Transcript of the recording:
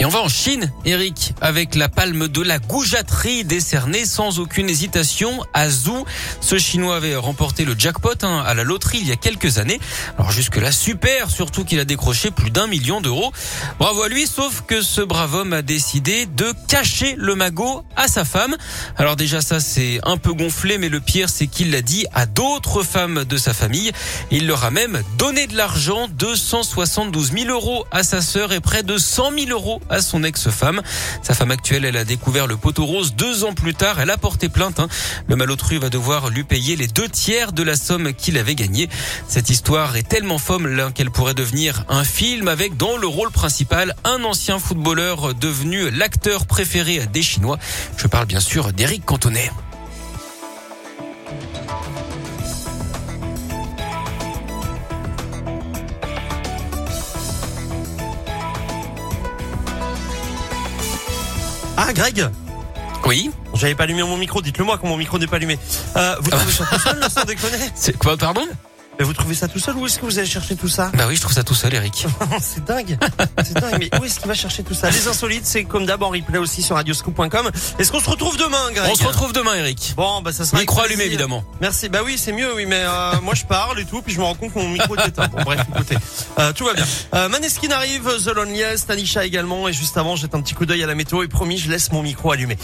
Et on va en Chine, Eric, avec la palme de la goujaterie décernée sans aucune hésitation à Zhou. Ce Chinois avait remporté le jackpot hein, à la loterie il y a quelques années. Alors jusque-là, super, surtout qu'il a décroché plus d'un million d'euros. Bravo à lui, sauf que ce brave homme a décidé de cacher le magot à sa femme. Alors déjà ça, c'est un peu gonflé, mais le pire, c'est qu'il l'a dit à d'autres femmes de sa famille. Il leur a même donné de l'argent, 272 000 euros à sa sœur et près de 100 000 euros à son ex-femme. Sa femme actuelle, elle a découvert le poteau rose deux ans plus tard. Elle a porté plainte. Hein. Le malotru va devoir lui payer les deux tiers de la somme qu'il avait gagnée. Cette histoire est tellement folle qu'elle pourrait devenir un film avec dans le rôle principal un ancien footballeur devenu l'acteur préféré des Chinois. Je parle bien sûr d'Éric Cantonnet. Ah, Greg Oui J'avais pas allumé mon micro, dites-le moi quand mon micro n'est pas allumé. Euh, vous trouvez ça tout seul, sans déconner C'est quoi, pardon? Mais vous trouvez ça tout seul ou est-ce que vous allez chercher tout ça Bah oui, je trouve ça tout seul, Eric. C'est dingue C'est dingue, mais où est-ce qu'il va chercher tout ça Les insolites, c'est comme d'hab en replay aussi sur radioscoop.com. Est-ce qu'on se retrouve demain, Greg On se retrouve demain, Eric. Bon, bah ça sera. Micro allumé, évidemment. Merci. Bah oui, c'est mieux, oui, mais euh, moi je parle et tout, puis je me rends compte que mon micro est éteint. Bon, bref, écoutez, euh, tout va bien. Euh, Maneskin arrive, The Loneliest, Anisha également, et juste avant, jette un petit coup d'œil à la météo et promis, je laisse mon micro allumé.